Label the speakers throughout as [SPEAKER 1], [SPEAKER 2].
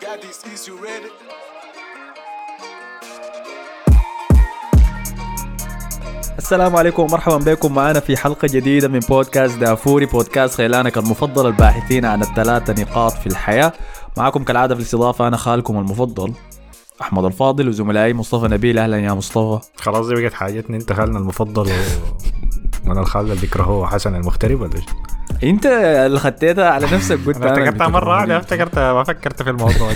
[SPEAKER 1] Got these keys, you ready?
[SPEAKER 2] السلام عليكم ومرحبا بكم. معنا في حلقة جديدة من بودكاست دافوري. بودكاست خيلانك المفضل الباحثين عن الثلاثة نقاط في الحياة. معكم كالعادة في الاستضافة أنا خالكم المفضل أحمد الفاضل وزملائي مصطفى نبيل. أهلا يا مصطفى.
[SPEAKER 3] خلاص دي بقت حاجتنا. انت خالنا المفضل و... وأنا الخال اللي بيكرهه حسن المغترب ولا إيش؟
[SPEAKER 2] أنت اللي خديتها على نفسك قلت
[SPEAKER 3] أنا افتكرتها مرة واحدة
[SPEAKER 2] بتكرهني.
[SPEAKER 3] افتكرت ما فكرت في الموضوع.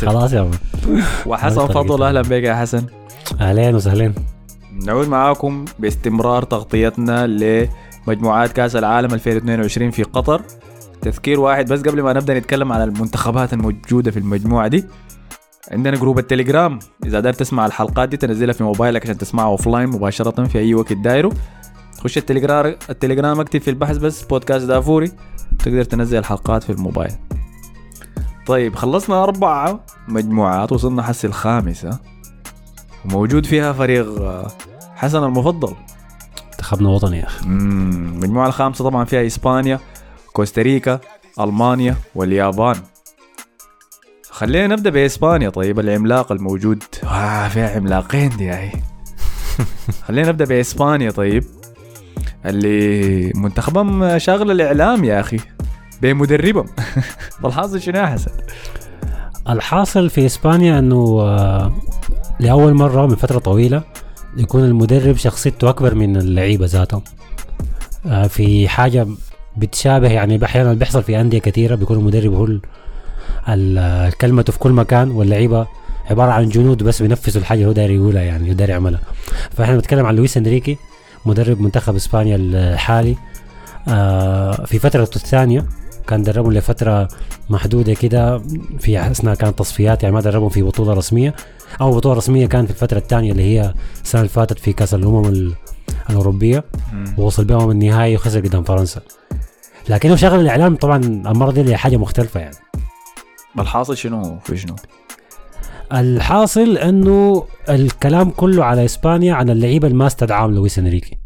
[SPEAKER 4] خلاص يا man
[SPEAKER 2] وحسن فضل أهلا بك يا حسن.
[SPEAKER 4] أهلين وسهلين.
[SPEAKER 2] نعود معاكم باستمرار تغطيتنا لمجموعات كأس العالم 2022 في قطر. تذكير واحد بس قبل ما نبدأ نتكلم عن المنتخبات الموجودة في المجموعة دي. عندنا group التليجرام. إذا قدرت تسمع الحلقات دي تنزلها في موبايلك عشان تسمعها offline مباشرة في أي وقت دايره خش التليجرام التليجرام اكتب في البحث بس بودكاست دافوري تقدر تنزل الحلقات في الموبايل. طيب خلصنا أربعة مجموعات وصلنا حس الخامسة. وموجود فيها فريق آه، حسن المفضل.
[SPEAKER 4] منتخبنا وطني يا أخي.
[SPEAKER 2] مم، المجموعة الخامسة طبعا فيها إسبانيا كوستاريكا ألمانيا واليابان. خلينا نبدأ بإسبانيا. طيب العملاق الموجود. آه فيها عملاقين دي يا هي خلينا نبدأ بإسبانيا. طيب اللي منتخبهم شاغل الإعلام يا أخي. بمدربهم. فالحاصل شنو حسن؟
[SPEAKER 4] الحاصل في إسبانيا إنه آه، لأول مرة من فترة طويلة يكون المدرب شخصيته أكبر من اللعيبة ذاتهم. آه، في حاجة بتشابه يعني أحيانا بيحصل في أندية كثيرة بيكون المدرب هو كلمته في كل مكان واللعيبة عبارة عن جنود بس بينفذوا الحاجة اللي هو داير يقولها يعني داير يعملها. فإحنا بنتكلم عن لويس إنريكي مدرب منتخب إسبانيا الحالي. آه، في فترته الثانية كان دربهم لفترة محدودة كده في أثناء كانت تصفيات يعني ما دربهم في بطولة رسمية. أو بطولة رسمية كان في الفترة الثانية اللي هي السنة اللي فاتت في كأس الأمم ال- الأوروبية. ووصل بهم النهائي وخسر قدام فرنسا. لكنه شغل الإعلام طبعا المرة دي حاجة مختلفة يعني.
[SPEAKER 2] الحاصل شنو في شنو؟
[SPEAKER 4] الحاصل إنه الكلام كله على إسبانيا عن اللعيبة اللي ما استدعاهم لويس
[SPEAKER 2] إنريكي.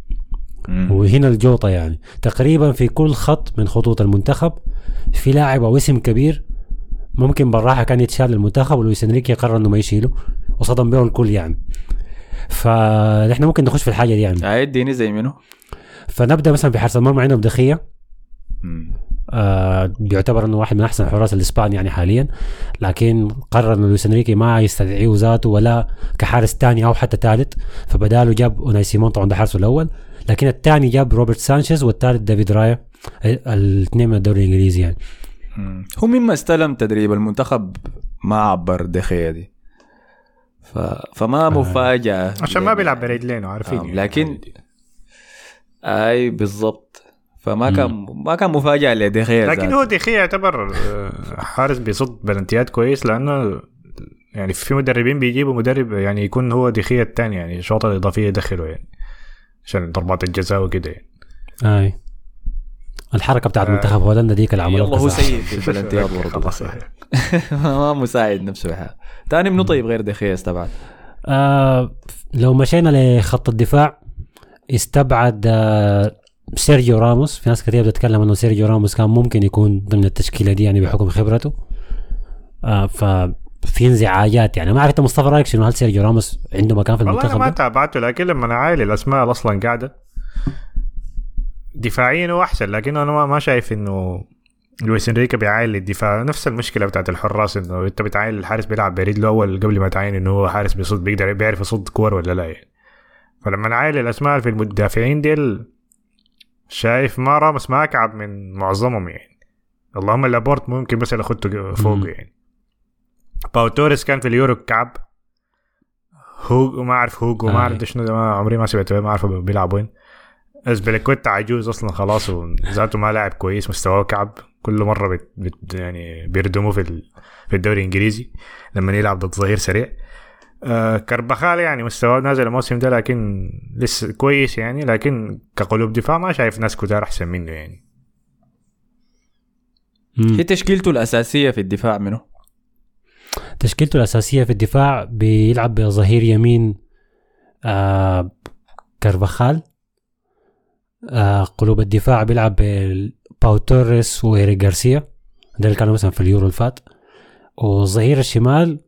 [SPEAKER 4] وهنا الجوطة يعني تقريبا في كل خط من خطوط المنتخب في لاعب أو اسم كبير ممكن بالراحة كان يتشال المنتخب ولويس إنريكي قرر إنه ما يشيله وصدم به الكل يعني فنحن ممكن نخش في الحاجة دي يعني
[SPEAKER 2] آه، اديني زي منو؟
[SPEAKER 4] فنبدأ مثلا في حارس المرمى عندهم دخيه. آه بيعتبر إنه واحد من أحسن حراس الإسبان يعني حاليا. لكن قرر إنه لويس إنريكي ما يستدعيه ذاته ولا كحارس ثاني أو حتى ثالث فبداله جاب أوناي سيمون طبعا ده حارسه الأول. لكن الثاني جاب روبرت سانشيز والثالث دافيد رايا الاثنين من الدوري الإنجليزي يعني.
[SPEAKER 2] هو مما استلم تدريب المنتخب ما عبر دي خيا دي. ف... فما مفاجأة.
[SPEAKER 3] عشان ما بيلعب برجلينه عارفين
[SPEAKER 2] آه،
[SPEAKER 3] يعني.
[SPEAKER 2] لكن أي بالضبط. فما كان ما كان مفاجأة لدخية
[SPEAKER 3] لكن
[SPEAKER 2] ذاته.
[SPEAKER 3] هو دخيا يعتبر آه، حارس بيصد بلنتيات كويس لأنه يعني في مدربين بيجيبوا مدرب يعني يكون هو دخيا الثاني يعني الشوط الإضافية يدخله يعني عشان ضربات الجزاء وكده يعني.
[SPEAKER 4] أي. الحركة بتاعت
[SPEAKER 3] آه.
[SPEAKER 4] منتخب هولندا دي كان عملوها
[SPEAKER 2] يلا هو. سيء في البلنتيات برضه ما مساعد نفسه بحال تاني منو طيب غير دخية استبعد
[SPEAKER 4] آه لو مشينا لخط الدفاع استبعد آه سيرجيو راموس في ناس كثير بتتكلم إنه سيرجيو راموس كان ممكن يكون ضمن التشكيلة دي يعني بحكم خبرته. آه ففي انزعاجات يعني. ما عرفت مصطفى رأيك شنو؟ هل سيرجيو راموس عنده مكان في
[SPEAKER 3] والله أنا
[SPEAKER 4] المنتخب
[SPEAKER 3] ما؟ تابعته لكن لما أنا عاين الأسماء أصلا قاعدة. دفاعيا هو أحسن لكن أنا ما- ما شايف إنه لويس انريكي بيعاين للدفاع. نفس المشكلة بتاعت الحراس إنه أنت بتعاين الحارس بيلعب برجله اول قبل ما تعاين إنه هو حارس بيصد بيقدر بيعرف يصد كور ولا لا يعني. فلما نعاين الأسماء في المدافعين ديل شايف ما راموس ما اكعب من معظمهم يعني. اللهم لابورت ممكن بس اللي اخدته فوقه
[SPEAKER 4] مم.
[SPEAKER 3] يعني. باو توريس كان في اليورو كعب. هوجو ما أعرف هوجو ما
[SPEAKER 4] آه.
[SPEAKER 3] أعرف شنو ده، ما عمري ما سمعته ما اعرف بيلعب وين. اسبليكويتا عجوز أصلا خلاص وذاته ما لاعب كويس مستواه كعب. كل مرة بت بت يعني بيردموه في في الدوري الإنجليزي لما يلعب ضد ظهير سريع. آه كربخال يعني مستواه نازل الموسم ده لكن لسه كويس يعني لكن كقلوب دفاع ما شايف ناس كتار أحسن منه يعني.
[SPEAKER 2] هي تشكيلته الأساسية في الدفاع منه.
[SPEAKER 4] تشكيلته الأساسية في الدفاع بيلعب بظهير يمين آه كارفاخال. آه قلوب الدفاع بيلعب باو توريس وإيريك جارسيا ده اللي كانوا مثلا في اليورو اللي فات. والظهير الشمال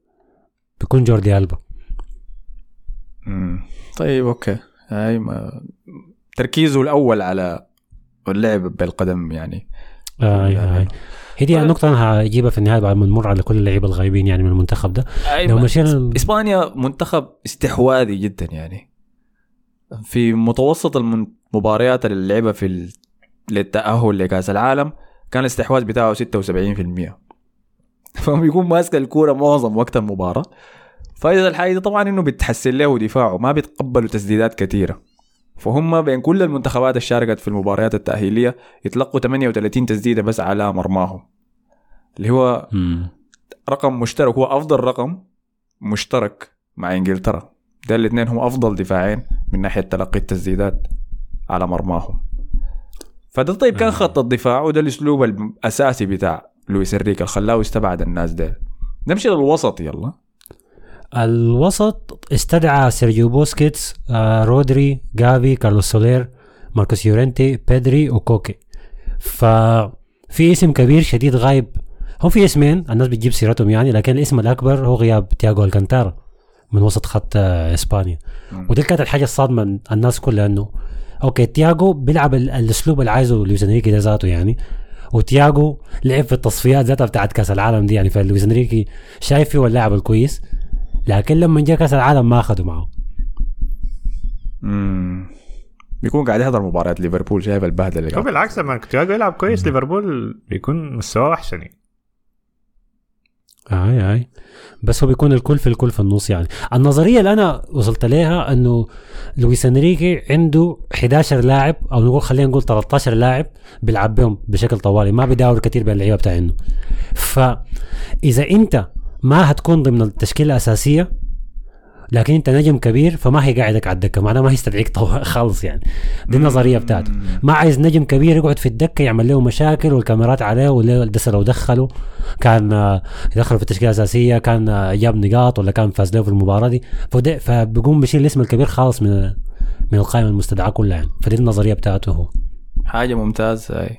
[SPEAKER 4] بيكون جوردي ألبا
[SPEAKER 2] مم. طيب okay هاي ما تركيزه الأول على اللعب بالقدم يعني
[SPEAKER 4] آه. هي دي النقطة أنا هجيبها في النهاية بعد ما نمر على كل اللعيبة الغايبين يعني من المنتخب ده لو مشينا
[SPEAKER 2] إسبانيا منتخب استحواذي جدا يعني في متوسط المباريات اللي لعبها في. للتأهل لكأس العالم كان الاستحواذ بتاعه 76% فهو بيكون ماسك الكورة معظم وقت المباراة. فإذا الحاجة دي طبعا إنه بتحسن له دفاعه ما بيتقبلوا تسديدات كثيرة فهم بين كل المنتخبات اللي شاركت في المباريات التأهيلية يتلقوا 38 تسديدة بس على مرماهم. اللي هو
[SPEAKER 4] مم.
[SPEAKER 2] رقم مشترك هو أفضل رقم مشترك مع إنجلترا. ده الاثنين هم أفضل دفاعين من ناحية تلقي التسديدات على مرماهم. فده طيب كان
[SPEAKER 4] آه.
[SPEAKER 2] خط الدفاع وده الأسلوب الأساسي بتاع لويس إنريكي اللي خلاه يستبعد الناس ديل. نمشي للوسط يلا.
[SPEAKER 4] الوسط استدعى سيرجيو بوسكيتس آه رودري جافي كارلوس سولير ماركوس يورنتي بيدري وكوكي. ففي اسم كبير شديد غايب. هم في اسمين الناس بتجيب سيرتهم يعني لكن الاسم الأكبر هو غياب تياغو ألكانتارا من وسط خط آه
[SPEAKER 2] إسبانيا.
[SPEAKER 4] ودي كانت الحاجة الصادمة الناس كلها إنه okay تياغو بيلعب ال- الأسلوب اللي عايزه لويس إنريكي ده ذاته يعني. وتياغو لعب في التصفيات ذاتها بتاعت كأس العالم دي. يعني فلويس إنريكي شايف فيه اللاعب الكويس لكن لما جاء كأس العالم ما أخذوا معه.
[SPEAKER 2] مم. بيكون قاعد يحضر مباريات ليفربول شايف البهدلة. اللي
[SPEAKER 3] بالعكس لما تياجو يلعب كويس ليفربول بيكون مستواه احسن يعني.
[SPEAKER 4] آي آي. بس هو بيكون الكل في الكل في النص يعني. النظرية اللي أنا وصلت لها إنه لويس إنريكي عنده 11 لاعب أو نقول خلينا نقول 13 لاعب بيلعب بهم بشكل طوالي ما بيداور كثير بين اللعيبة بتاعينه فإذا أنت ما هتكون ضمن التشكيلة الأساسية لكن انت نجم كبير فما هيقعدك على الدكة معناه ما هيستدعيك خالص يعني. دي النظرية بتاعته. ما عايز نجم كبير يقعد في الدكة يعمل له مشاكل والكاميرات عليه والدس لو دخله كان آه، يدخله في التشكيلة الأساسية كان آه، جاب نقاط ولا كان فاز له في المباراة دي. فبيقوم بيشيل الاسم الكبير خالص من من القائمة المستدعاة كلها يعني. فدي النظرية بتاعته هو.
[SPEAKER 2] حاجة ممتازة هاي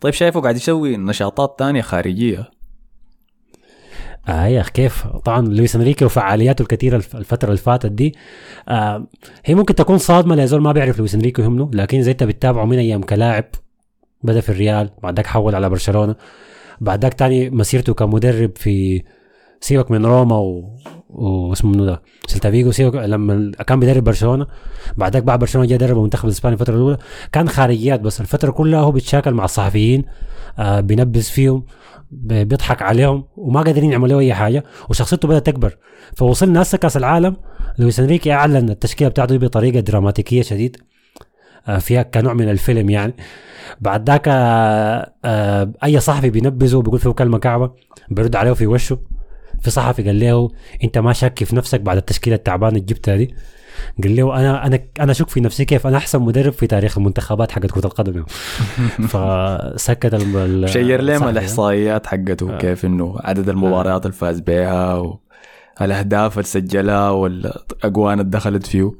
[SPEAKER 2] طيب شايفه قاعد يسوي نشاطات تانية خارجية.
[SPEAKER 4] آه يا كيف؟ طبعا لويس أنريكي وفعالياته الكثيرة الف- الفترة اللي فاتت دي آه هي ممكن تكون صادمة لزول ما بيعرف لويس أنريكي يهمه لكن زي أنت بتتابعه من أيام كلاعب بدأ في الريال بعدك حول على برشلونة بعدك تاني مسيرته كمدرب في سيبك من روما و... واسمه منو ده سيلتا فيجو سيبك لما كان بيدرب برشلونة بعدك بعد برشلونة جاء درب المنتخب الإسباني الفترة الأولى كان خارجيات بس الفترة كلها هو بيتشاكل مع الصحفيين آه بينبذ فيهم بيضحك عليهم وما قادرين يعملوا أي حاجة وشخصيته بدأت تكبر. فوصلنا هسه كأس العالم لويس إنريكي أعلن التشكيلة بتاعته بطريقة دراماتيكية شديد. آه، فيها كنوع من الفيلم يعني. بعد ذاك آه، آه، أي صحفي بينبذه وبيقول فيه كلمة كعبة بيرد عليه في وشه. في صحفي قال له أنت ما شك في نفسك بعد التشكيلة التعبانة اللي جبتها دي. قال له أنا أنا أنا أشك في نفسي كيف أنا أحسن مدرب في تاريخ المنتخبات حقت كرة القدم فسكت الم-
[SPEAKER 2] شير لهم. الإحصائيات حقته
[SPEAKER 4] آه.
[SPEAKER 2] كيف إنه عدد المباريات اللي فاز بها والاهداف اللي سجلها والأجوان اللي دخلت فيه.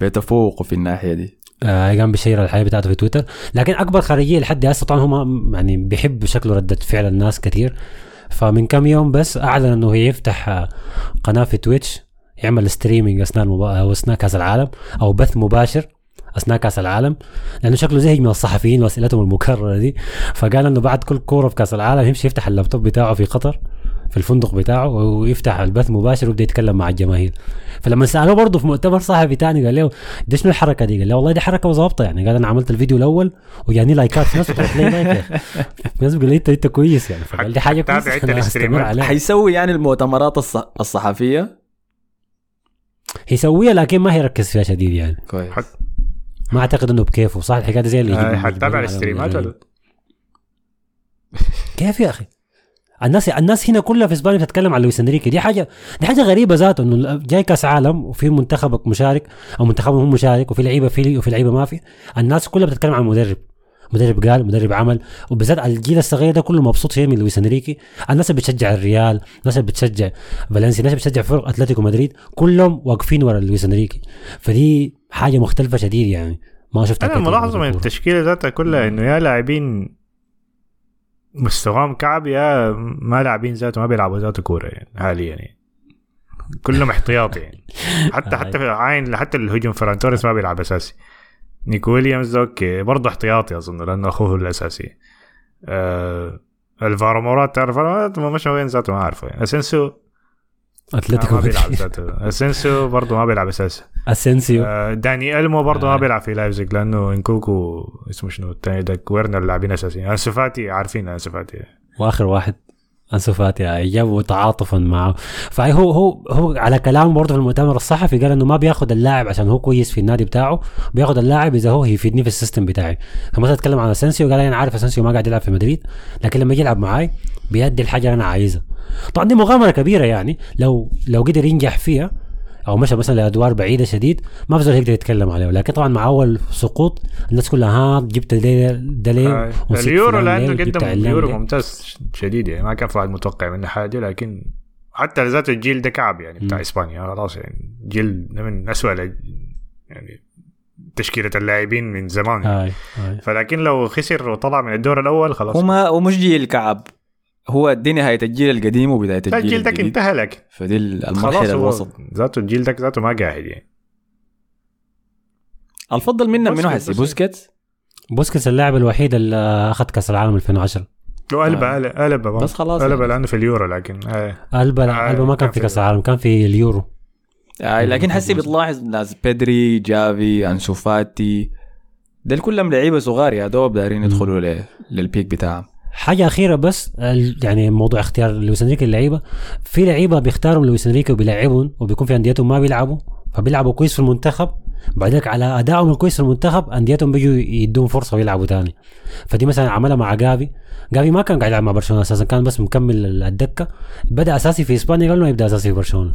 [SPEAKER 2] بيتفوقوا في الناحية دي.
[SPEAKER 4] آه قام بي share الحياة بتاعته في تويتر. لكن أكبر خارجية لحد هسه طبعا هم يعني بيحب شكله ردة فعل الناس كثير. فمن كم يوم بس أعلن إنه هيفتح آه، قناة في تويتش. يعمل streaming أثناء المبا... أثناء كأس العالم أو بث مباشر أثناء كأس العالم لأنه شكله زهق من الصحفيين وأسئلتهم المكررة دي. فقال إنه بعد كل كورة في كأس العالم يمشي يفتح اللابتوب بتاعه في قطر في الفندق بتاعه ويفتح البث مباشر ويبدأ يتكلم مع الجماهير. فلما سألوه برضه في مؤتمر صحفي تاني قال له دي شنو الحركة دي؟ قال له والله دي حركة ظابطه يعني. قال أنا عملت الفيديو الأول وجاني لايكات في ناس بتروح لي like في ناس بيقول لي انت إنت كويس يعني. فقال دي
[SPEAKER 3] حاجة
[SPEAKER 4] كويسة
[SPEAKER 2] حيسوي يعني المؤتمرات الص... الصحفية؟
[SPEAKER 4] يسويها لكن ما هيركز فيها شديد يعني.
[SPEAKER 2] كويس.
[SPEAKER 3] حت-
[SPEAKER 4] ما أعتقد إنه بكيفه. صح الحكاية دي زي اللي يجيب
[SPEAKER 3] حتتابع
[SPEAKER 4] على المدربين.
[SPEAKER 3] ولا
[SPEAKER 4] كيف يا أخي؟ الناس الناس هنا كلها في إسبانيا بتتكلم عن لويس إنريكي. دي حاجة دي حاجة غريبة ذاته إنه جاي كأس عالم وفي منتخبك مشارك أو منتخبهم هم مشارك وفي لعيبة في وفي لعيبة ما في الناس كلها بتتكلم عن مدرب مدرب قال مدرب عمل. وبالذات الجيل الصغير ده كله مبسوط شيء من لويس إنريكي. الناس اللي بتشجع الريال الناس اللي بتشجع فالنسيا الناس اللي بتشجع فرق أتلتيكو مدريد كلهم واقفين ورا لويس إنريكي. فدي حاجة مختلفة شديد يعني. ما شفتها
[SPEAKER 3] أنا
[SPEAKER 4] كتير
[SPEAKER 3] ملاحظة من. التشكيلة ذاتها كلها إنه يا لاعبين مستواهم كعب يا ما لاعبين ذاته ما بيلعبوا ذاته كورة يعني حاليا يعني. كلهم احتياطي يعني. حتى حتى في عين حتى الهجوم فران توريس ما بيلعب أساسي. نيكو ويليامز okay. برضه احتياطي أظن لأنه أخوه الأساسي. آه ألفارو موراتا تعرف مورات مش وين ذاته ما أعرفه. يعني. اسنسو
[SPEAKER 4] اتلتيكو
[SPEAKER 3] ما بيلعب. ذاته اسنسو برضه ما بيلعب أساسي.
[SPEAKER 4] أسينسيو.
[SPEAKER 3] آه داني ألمو برضه ما
[SPEAKER 4] آه.
[SPEAKER 3] بيلعب في لايبزيج لأنه نكونكو اسمه شنو؟ الثاني ده ويرنر لاعبين أساسيين. انسو فاتي عارفين انسو فاتي
[SPEAKER 4] وآخر واحد. انسو فاتي جابوا تعاطفا معه. فهو هو هو على كلامه برضه في المؤتمر الصحفي قال إنه ما بياخذ اللاعب عشان هو كويس في النادي بتاعه بياخذ اللاعب إذا هو يفيدني في ال system بتاعي. فمثلا أتكلم عن اسنسيو قال أنا عارف اسنسيو ما قاعد يلعب في مدريد لكن لما يجي يلعب معاي بيأدي الحاجة اللي أنا عايزها. طبعا دي مغامرة كبيرة يعني لو لو قدر ينجح فيها أو مشى مثلا لأدوار بعيدة شديد ما في زول يقدر يتكلم عليه لكن طبعا مع أول سقوط الناس كلها ها جبت ده ده ليه وسبت
[SPEAKER 3] اليورو
[SPEAKER 4] لأنه
[SPEAKER 3] قدم اليورو؟ ممتاز شديد يعني ما كان في واحد متوقع منه حاجة لكن حتى ذاته الجيل ده كعب يعني بتاع
[SPEAKER 4] مم.
[SPEAKER 3] إسبانيا خلاص يعني جيل من اسوء يعني تشكيلة اللاعبين من زمان يعني.
[SPEAKER 4] هاي هاي
[SPEAKER 3] فلكن لو خسر وطلع من الدور الأول خلاص
[SPEAKER 2] هو ما هو مش جيل كعب هو دي نهايه الجيل القديم
[SPEAKER 3] وبداية
[SPEAKER 2] الجيل
[SPEAKER 3] الجيل ده
[SPEAKER 2] الجديد.
[SPEAKER 3] انتهى لك
[SPEAKER 2] فدي المرحلة
[SPEAKER 3] هو
[SPEAKER 2] الوسط.
[SPEAKER 3] ذاته الجيل ده ذاته ما قاعد يعني.
[SPEAKER 2] الفضل منا منو حسي
[SPEAKER 3] بس.
[SPEAKER 2] بوسكيتس؟
[SPEAKER 4] بوسكيتس اللاعب الوحيد اللي أخذ كأس العالم 2010
[SPEAKER 3] لو قلبه
[SPEAKER 2] آه.
[SPEAKER 3] قلبه
[SPEAKER 2] بس خلاص. يعني.
[SPEAKER 3] لأنه في اليورو لكن آه.
[SPEAKER 4] ألبا
[SPEAKER 3] آه،
[SPEAKER 4] ألبا ما كان في كأس العالم كان في اليورو.
[SPEAKER 2] آه لكن حسي بتلاحظ ناس بيدري جافي أنسو فاتي دول كلهم لعيبة صغار يا دوب دايرين يدخلوا لل peak بتاعهم.
[SPEAKER 4] حاجة أخيرة بس يعني موضوع اختيار لويس إنريكي اللعيبه في لعيبة بيختاروا لويس إنريكي وبيلعبهم وبيكون في انديتهم ما بيلعبوا فبيلعبوا كويس في المنتخب. بعدك على أدائهم الكويس في المنتخب أنديتهم بيجوا يدوهم فرصة ويلعبوا تاني. فدي مثلا عملها مع جافي. جافي ما كان قاعد يلعب مع برشلونة أساسا كان بس مكمل الدكة. بدأ أساسي في إسبانيا قال له يبدأ أساسي في برشلونة.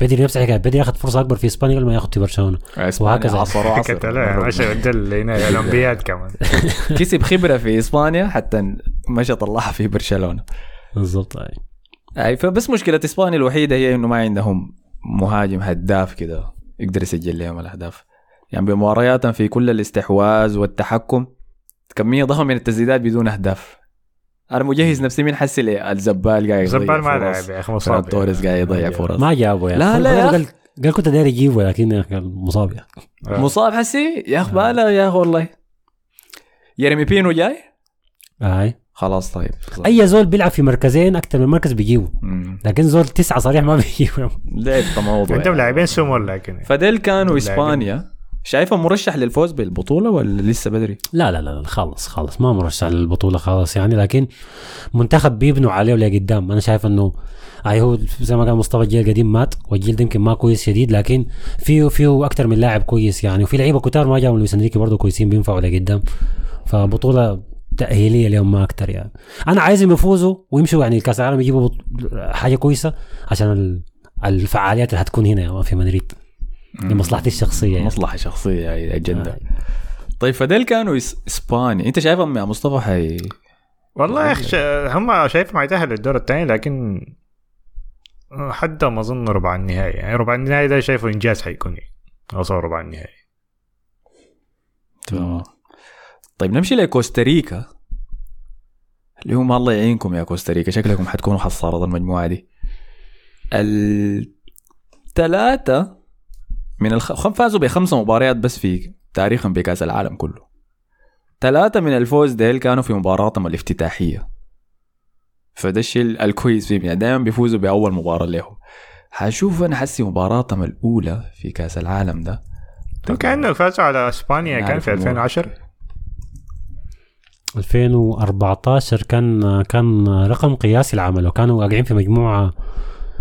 [SPEAKER 4] بدري نفس الحكاية بدري ياخذ فرصة أكبر في إسبانيا قال ما ياخذ في برشلونة. وهكذا.
[SPEAKER 2] عصر
[SPEAKER 3] حكت لا مشى هنا الأولمبياد كمان.
[SPEAKER 2] كسب خبرة في إسبانيا حتى مشى طلعها في برشلونة.
[SPEAKER 4] بالضبط. أي.
[SPEAKER 2] أي فبس مشكلة إسبانيا الوحيدة هي إنه ما عندهم مهاجم هداف كده يقدر يسجل لهم الأهداف. يعني بمبارياتهم في كل الاستحواذ والتحكم كمية ضخمة من التسديدات بدون أهداف. أنا مجهز نفسي من حسي الزبال قاعد يضيع
[SPEAKER 3] زبال ما. لعب يا أخي
[SPEAKER 2] فران
[SPEAKER 3] مصاب
[SPEAKER 2] توريس قاعد يضيع فرص.
[SPEAKER 4] ما جابه يا
[SPEAKER 2] لا،
[SPEAKER 4] أخي.
[SPEAKER 2] لا يا
[SPEAKER 4] قال قال كنت داير أجيبه لكن مصاب يا أخي.
[SPEAKER 3] آه.
[SPEAKER 2] مصاب حسي؟ يا اخ بالا يا اخ والله. يرمي بينو جاي؟
[SPEAKER 4] اي
[SPEAKER 2] خلاص طيب.
[SPEAKER 4] أي زول بيلعب في مركزين أكثر من مركز بيجيبه.
[SPEAKER 2] مم.
[SPEAKER 4] لكن زول تسعة صريح ما بيجيبه.
[SPEAKER 2] لعب موضوع
[SPEAKER 3] عندهم لاعبين سمر لكن
[SPEAKER 2] فديل كانوا. اسبانيا شايفه مرشح للفوز بالبطولة ولا لسه بدري؟
[SPEAKER 4] لا لا لا خالص خالص ما مرشح للبطولة خالص يعني لكن منتخب بيبنوا عليه لقدام أنا شايف إنه اي هو زي ما قال مصطفى الجيل القديم مات والجيل ده يمكن ما كويس شديد لكن فيه فيه أكثر من لاعب كويس يعني وفي لعيبة كتار ما جابوا لويس إنريكي برضه كويسين بينفعوا لقدام فبطولة تأهيلية اليوم ما أكثر يعني. أنا عايزهم يفوزوا ويمشوا يعني كأس العالم يجيبوا حاجة كويسة عشان ال- الفعاليات اللي حتكون هنا في مدريد. لمصلحتي الشخصية. يعني.
[SPEAKER 2] مصلحة شخصية هي اجنده
[SPEAKER 4] آه.
[SPEAKER 2] طيب فديل كانوا إس- اسباني أنت شايفهم يا مصطفى؟ حي
[SPEAKER 3] والله يا أخي شا- هم شايفهم حيتاهلوا للدور الثاني لكن حدهم أظن ربع النهائي. يعني ربع النهائي ده شايفه إنجاز حيكون يعني. اوصل ربع النهائي.
[SPEAKER 2] تمام. طيب نمشي لكوستاريكا. اللي هم الله يعينكم يا كوستاريكا. شكلكم حتكونوا حصارة المجموعة دي. الثلاثة من الخ... خم- فازوا بخمسة مباريات بس في تاريخهم بكأس العالم كله. ثلاثة من الفوز ديل كانوا في مباراتهم الافتتاحية. فده الشيء ال- الكويس فيهم يعني دائما بيفوزوا بأول مباراة لهم حشوف أنا حسي مباراتهم الأولى في كأس العالم ده.
[SPEAKER 3] كأنه فازوا على إسبانيا كان في
[SPEAKER 2] أمور.
[SPEAKER 3] 2010
[SPEAKER 4] 2014 كان كان رقم قياسي العمل وكانوا واقعين في مجموعة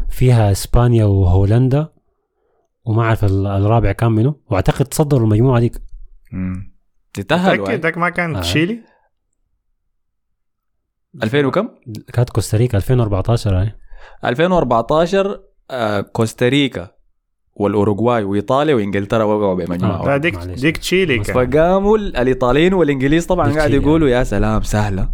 [SPEAKER 4] فيها إسبانيا وهولندا. وما أعرف ال- الرابع كان منه وأعتقد تصدروا المجموعة ديك
[SPEAKER 2] مم. تتأهلوا
[SPEAKER 3] متأكد
[SPEAKER 2] يعني.
[SPEAKER 3] ذاك ما كان
[SPEAKER 4] آه.
[SPEAKER 3] تشيلي
[SPEAKER 2] 2000 وكم؟
[SPEAKER 4] كانت كوستاريكا 2014 هاي
[SPEAKER 2] 2014 آه كوستاريكا والأوروغواي وإيطاليا وإنجلترا وقعوا بمجموعه
[SPEAKER 4] آه.
[SPEAKER 3] ديك. ديك تشيلي
[SPEAKER 2] فقاموا ال- الإيطاليين والإنجليز طبعا قاعد. يقولوا يا سلام سهلة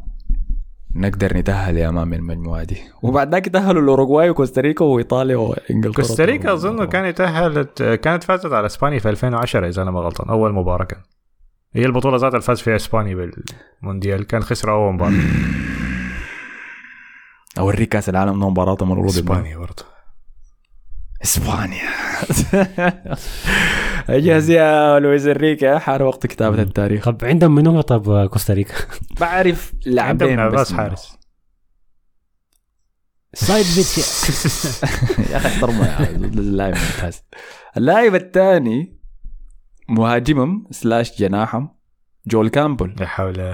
[SPEAKER 2] نقدر نتأهل يا مان من المجموعة دي. وبعد ذاك تأهلوا الاوروغواي وكوستاريكا وإيطاليا وإنجلترا.
[SPEAKER 3] كوستاريكا أظن كانت تاهلت كانت فازت على إسبانيا في 2010 إذا أنا ما غلطان أول مباراة كان. هي البطولة ذات الفاز فيها إسبانيا بالمونديال كان خسر أول مباراة.
[SPEAKER 2] اوريك كاس العالم ده مباراة مرور
[SPEAKER 3] إسبانيا برضه.
[SPEAKER 2] إسبانيا. اجهز يا لويس إنريكي حان وقت كتابة التاريخ.
[SPEAKER 4] طب عندهم منو طب كوستاريكا؟
[SPEAKER 2] بعرف لاعبين
[SPEAKER 3] راس. حارس.
[SPEAKER 4] سايد بيتش
[SPEAKER 2] يا أخي احترمه يا اللاعب ممتاز اللاعب الثاني مهاجمهم slash جناحهم جويل كامبل
[SPEAKER 3] لا حول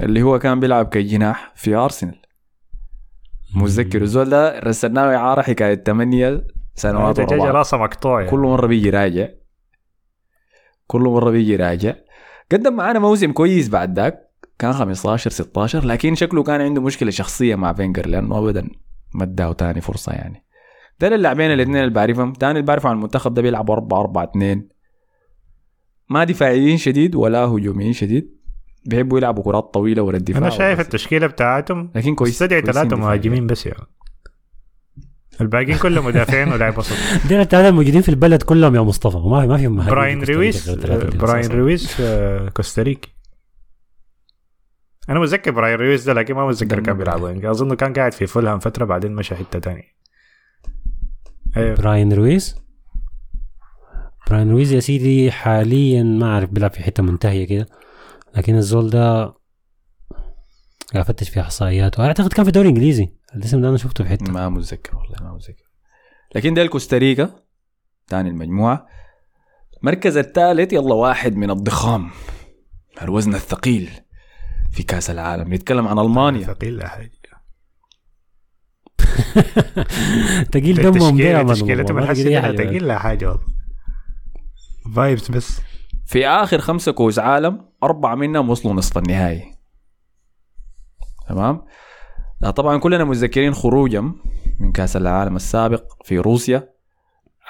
[SPEAKER 2] اللي هو كان بيلعب كجناح في أرسنال. متذكر الزول ده؟ رسلناه إعارة حكاية 8 سنوات ورا.
[SPEAKER 3] راسه مقطوع يعني.
[SPEAKER 2] كل مرة بيجي راجع. كل مرة بيجي راجع. قدم معانا موسم كويس بعد ذاك. كان 15 16 لكن شكله كان عنده مشكلة شخصية مع فينجر لأنه ابدا ما اداه تاني فرصة يعني. ده اللاعبين الاثنين اللي بعرفهم. تاني اللي بعرفه عن المنتخب ده بيلعبوا 4 4 2 ما دفاعيين شديد ولا هجوميين شديد. بيحبوا يلعبوا كرات طويلة ورا الدفاع
[SPEAKER 3] أنا شايف. التشكيلة بتاعتهم
[SPEAKER 2] لكن كويس
[SPEAKER 3] تستدعي
[SPEAKER 2] ثلاثة.
[SPEAKER 3] مهاجمين بس يعني. الباقيين كلهم مدافعين ولاعب وسط.
[SPEAKER 4] دول الثلاثه الموجودين في البلد كلهم يا مصطفى. ما
[SPEAKER 3] برايان
[SPEAKER 4] في كوستاريكا
[SPEAKER 3] رويس
[SPEAKER 4] دول برايان.
[SPEAKER 3] رويس آه، كوستاريكي أنا متذكر براين رويس ده لكن ما متذكر كان بيلعب وين. اظنه كان قاعد في فولهام فترة بعدين مشى حتة تانية. أيوه.
[SPEAKER 4] براين رويس؟ براين رويس يا سيدي حاليا ما أعرف بيلعب في حتة منتهية كده. لكن الزول ده افتش في احصائياته اعتقد كان في الدوري الانجليزي الاسم ده أنا شفته في حتة.
[SPEAKER 2] ما متذكر والله ما متذكر. لكن ده الكوستاريكا ثاني المجموعة. المركز الثالث يلا واحد من الضخام. الوزن الثقيل في كأس العالم. نتكلم عن ألمانيا.
[SPEAKER 3] ثقيل لا حاجة.
[SPEAKER 4] تقيل دمهم ده
[SPEAKER 3] تشكيلتهم. تقيل لا حاجة والله. فايبس بس.
[SPEAKER 2] في آخر خمسة كؤوس عالم أربعة منهم وصلوا نصف النهائي. تمام؟ لا طبعا كلنا متذكرين خروجهم من كأس العالم السابق في روسيا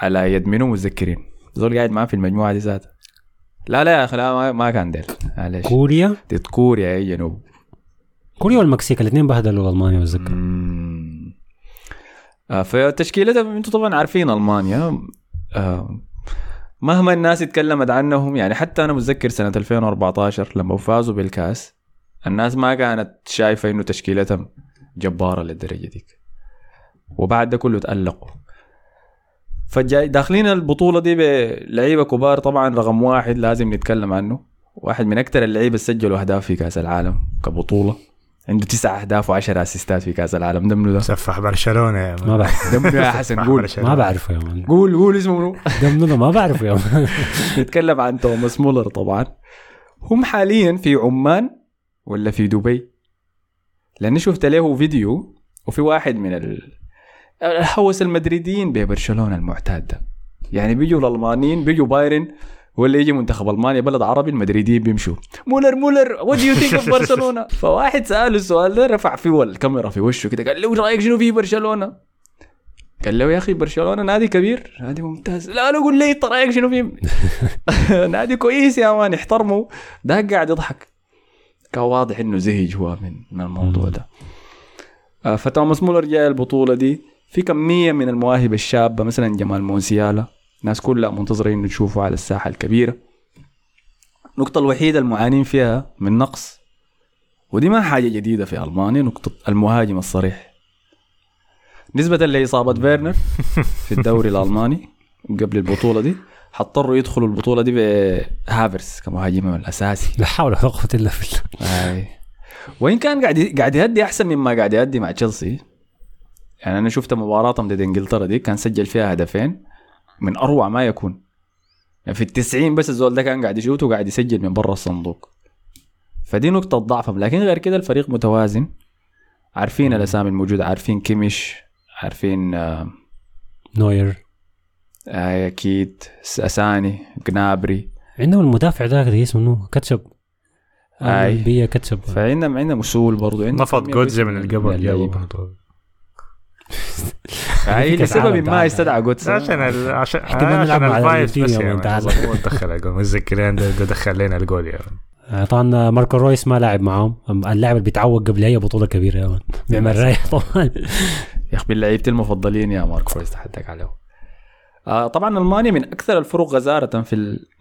[SPEAKER 2] على يد منو متذكرين؟ زول قاعد معاه في المجموعة دي ذاتها. لا لا يا أخي لا ما, كان ديل. معلش
[SPEAKER 4] كوريا؟
[SPEAKER 2] دي كوريا أي جنوب.
[SPEAKER 4] كوريا والمكسيك الاثنين بهدلوا ألمانيا بتذكر.
[SPEAKER 2] آه، فتشكيلتهم أنتم طبعا عارفين ألمانيا. آه، مهما الناس اتكلمت عنهم يعني حتى أنا متذكر سنة 2014 لما فازوا بالكأس الناس ما كانت شايفة إنه تشكيلتهم جبارة للدرجة ديك. وبعد ده كله تألقوا. فجاي داخلين البطولة دي بلعيبة كبار طبعا رقم واحد لازم نتكلم عنه. واحد من أكثر اللعيبة اللي سجلوا أهداف في كأس العالم كبطولة. عنده تسع أهداف و10 assistات في كأس العالم. ده منو ده؟
[SPEAKER 3] سفح برشلونة يا مان.
[SPEAKER 4] ما بعرف.
[SPEAKER 2] ده منو يا حسن. قول.
[SPEAKER 4] ما بعرفه يا مان.
[SPEAKER 2] قول قول اسمه منو؟
[SPEAKER 4] ده منو ده ما بعرفه يا مان.
[SPEAKER 2] نتكلم عن توماس مولر طبعا. هم حاليا في عمان ولا في دبي؟ لأني شفت له فيديو وفي واحد من ال... الهوس المدريديين ببرشلونه المعتاد ده. يعني بيجوا الألمانيين بيجوا بايرن ولا يجي منتخب ألمانيا بلد عربي المدريديين بيمشوا. مولر مولر what do you think of برشلونة؟ فواحد سأله السؤال ده رفع فيه الكاميرا في وشه كده قال له "إيش رأيك شنو في برشلونة؟ قال له يا أخي برشلونة نادي كبير نادي ممتاز. لا لا قول لي انت رأيك شنو فيه؟ نادي كويس يا مان احترمه ده قاعد يضحك. كان واضح إنه زهج هو من من الموضوع ده. آه، فتوماس مولر جاي البطولة دي. في كمية من المواهب الشابة مثلا جمال موسيالا الناس كلها منتظرين إنه تشوفه على الساحة الكبيرة. النقطة الوحيدة المعانين فيها من نقص ودي ما حاجة جديدة في ألمانيا نقطة المهاجم الصريح. نسبة لإصابة فيرنر في الدوري الألماني قبل البطولة دي. حضطروا يدخلوا البطولة دي بهافرس كمهاجمهم الأساسي.
[SPEAKER 4] لا حول ولا قوة إلا بالله.
[SPEAKER 2] وإن كان قاعد قاعد يهدي أحسن مما قاعد يهدي مع تشيلسي. يعني أنا شفت مباراتهم ضد إنجلترا دي كان سجل فيها هدفين من أروع ما يكون. يعني في التسعين بس الزول ده كان قاعد يشوت وقاعد يسجل من برا الصندوق. فدي نقطة ضعفهم. لكن غير كده الفريق متوازن. عارفين الأسامي الموجودة عارفين كيميش عارفين آه
[SPEAKER 4] نوير.
[SPEAKER 2] آه، أكيد أساني جنابري.
[SPEAKER 4] عندهم المدافع ذاك اللي اسمه كاتشب.
[SPEAKER 2] أي.
[SPEAKER 4] بيا كاتشب.
[SPEAKER 2] فعندهم عندهم أصول برضو. عندهم
[SPEAKER 3] نفض جودزي
[SPEAKER 2] كويسة
[SPEAKER 3] من القبل
[SPEAKER 2] اللعيبة.
[SPEAKER 3] برضه.
[SPEAKER 4] كأس
[SPEAKER 2] لسبب ما. استدعى جودز
[SPEAKER 3] عشان ال... عشان عشان الفايبس
[SPEAKER 4] الأرجنتين
[SPEAKER 3] بس.
[SPEAKER 4] تعال.
[SPEAKER 3] هو دخل الجول متذكرين دخل لنا الجول يا
[SPEAKER 4] طبعا ماركو رويس ما لاعب معاهم. اللاعب اللي بيتعوق قبل اي بطولة كبيرة يا مان بيعمل رايح طبعا.
[SPEAKER 2] يا أخي من لعيبتي المفضلين يا مارك فويس تحدك عليه آه طبعا ألمانيا من أكثر الفرق غزارة في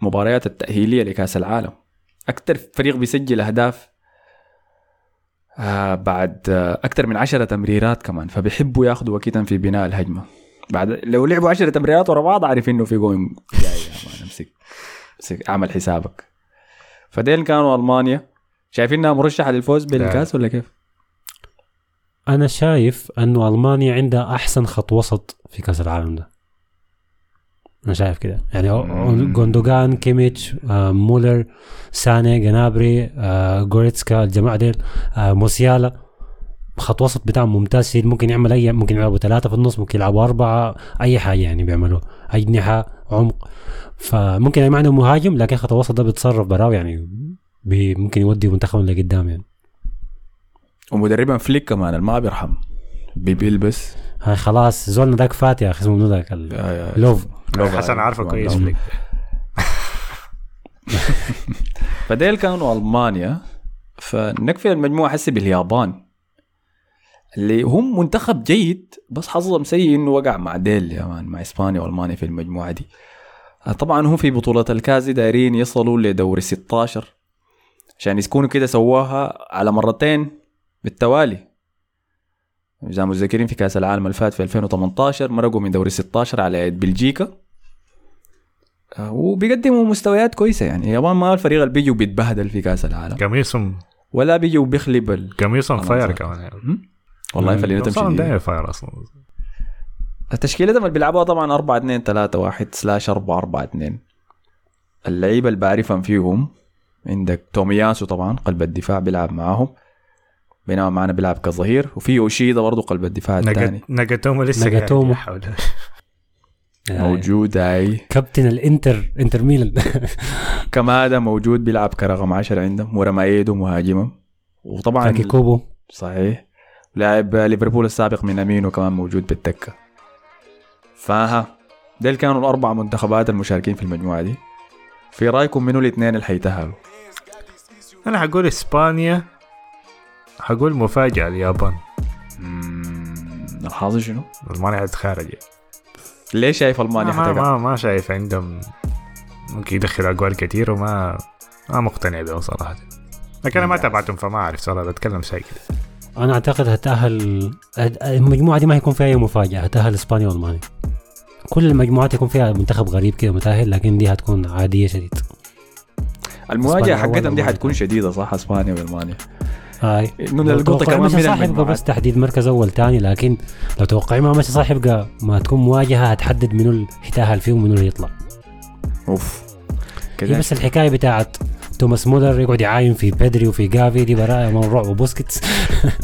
[SPEAKER 2] المباريات التأهيلية لكأس العالم. أكثر فريق بيسجل أهداف آه بعد آه أكثر من عشرة تمريرات كمان فبيحبوا ياخذوا وقتا في بناء الهجمة. بعد لو لعبوا عشرة تمريرات ورا بعض عارف إنه في جوين جاي. أمسك أمسك أعمل حسابك. فديل كانوا ألمانيا. شايفينها مرشحة للفوز بالكأس ولا كيف؟
[SPEAKER 4] أنا شايف أنه ألمانيا عندها أحسن خط وسط في كأس العالم ده. أنا شايف كده. يعني. جوندوجان كيميتش آه، مولر ساني جنابري آه، جوريتسكا الجماعة ديل آه، موسيالا. خط وسط بتاعهم ممتاز شديد ممكن يعمل أي ممكن يلعبوا ثلاثة في النص ممكن يلعبوا أربعة أي حاجة يعني بيعملوا اجنحه عمق. فممكن ما عندهم مهاجم لكن خط الوسط ده بيتصرف براه يعني بي ممكن يودي منتخبهم لقدام يعني.
[SPEAKER 2] ومدربا فليك كمان ما بيرحم. بي- بيلبس.
[SPEAKER 4] هاي خلاص زولنا ذاك فات يا أخي اسمه ذاك؟
[SPEAKER 2] آه،
[SPEAKER 4] لوف.
[SPEAKER 3] حسن عارفه. كويس. فليك
[SPEAKER 2] فديل كانوا ألمانيا فنقفل المجموعة حسي باليابان اللي هم منتخب جيد بس حظهم سيء إنه وقع مع ديل يا مان مع إسبانيا وألمانيا في المجموعة دي طبعا هم في بطولة الكاس دايرين يصلوا لدوري 16 عشان يكونوا كده سواها على مرتين بالتوالي إذا متذكرين في كأس العالم اللي فات في 2018 مرقوا من دوري 16 على يد بلجيكا وبيقدموا مستويات كويسة يعني. اليابان ما الفريق اللي بيجي وبيتبهدل في كأس العالم.
[SPEAKER 3] قميصهم
[SPEAKER 2] ولا بيجي وبيخلب ال...
[SPEAKER 3] قميصهم
[SPEAKER 2] fire.
[SPEAKER 3] كمان يعني؟
[SPEAKER 2] والله خلينا
[SPEAKER 3] قميصهم
[SPEAKER 2] تمشي
[SPEAKER 3] دايما fire أصلا.
[SPEAKER 2] تشكيلتهم اللي بيلعبوها طبعا 4 2 3 1 slash 4 4 2 اللعيبة اللي بعرفهم فيهم عندك تومياسو طبعا قلب الدفاع بيلعب معاهم. بينما معنا بيلعب كظهير. وفي أوشيدا برضه قلب الدفاع الثاني.
[SPEAKER 3] نجاتومو لسه
[SPEAKER 4] ناجاتومو.
[SPEAKER 2] موجود اي
[SPEAKER 4] كابتن الانتر انتر ميلان.
[SPEAKER 2] كمادا موجود بيلعب كرقم 10 عندهم ورمايدو مهاجمهم وطبعا
[SPEAKER 4] تاكي كوبو.
[SPEAKER 2] صحيح. لاعب ليفربول السابق من أمينو كمان موجود بالدكة. فها ديل كانوا الأربع منتخبات المشاركين في المجموعة دي. في رأيكم منو الاثنين اللي حيتأهلوا؟
[SPEAKER 3] أنا حقول إسبانيا حقول مفاجأة اليابان.
[SPEAKER 2] الحظ شنو؟
[SPEAKER 3] ألمانيا حتتخارج
[SPEAKER 2] ليه شايف ألمانيا
[SPEAKER 3] ما؟ ما, ما شايف عندهم ممكن يدخل أجوال كتير وما ما مقتنع بهم صراحة. لكن أنا ما تابعتهم فما أعرف صراحة بتكلم ساي كده
[SPEAKER 4] أنا أعتقد هتأهل المجموعة دي ما هيكون فيها أي مفاجأة هتأهل إسبانيا وألمانيا. كل المجموعات يكون فيها منتخب غريب كده متأهل لكن دي هتكون عادية شديد. المواجهة
[SPEAKER 2] حقتهم دي حتكون شديدة صح؟ إسبانيا وألمانيا.
[SPEAKER 4] هاي.
[SPEAKER 2] إنه القطه كمان من
[SPEAKER 4] صح يبقى بس تحديد مركز أول تاني لكن لو توقعين ما ماشي صح يبقى ما تكون مواجهة هتحدد منو اللي يتاهل فيه ومنو اللي يطلع.
[SPEAKER 2] أوف.
[SPEAKER 4] هي
[SPEAKER 2] كده
[SPEAKER 4] بس الحكاية بتاعت توماس مولر يقعد يعاين في بيدري وفي جافي دي براءة من الرعب وبوسكيتس.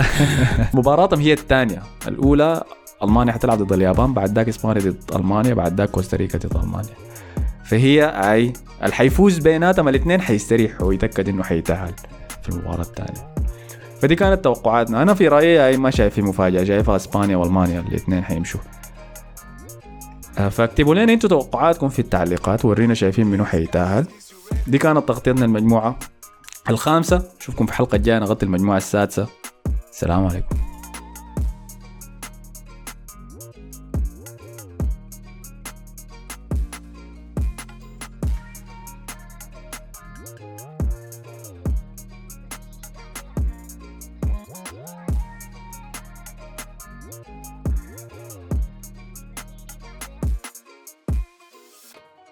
[SPEAKER 2] مباراتهم هي الثانية. الأولى ألمانيا حتلعب ضد اليابان بعد ذاك اسبانيا ضد ألمانيا بعد ذاك كوستاريكا ضد ألمانيا. فهي أي اللي حيفوز بيناتهم الاثنين حيستريح ويتأكد إنه حيتأهل في المباراة الثانية. فدي كانت توقعاتنا. أنا في رأيي اي ما شايف في مفاجأة شايفها إسبانيا وألمانيا الاثنين حيمشوا. آه، فاكتبوا لنا أنتوا توقعاتكم في التعليقات ورينا شايفين منو حيتأهل. دي كانت تغطيتنا المجموعة الخامسة. اشوفكم في الحلقة الجاية نغطي المجموعة السادسة. السلام عليكم.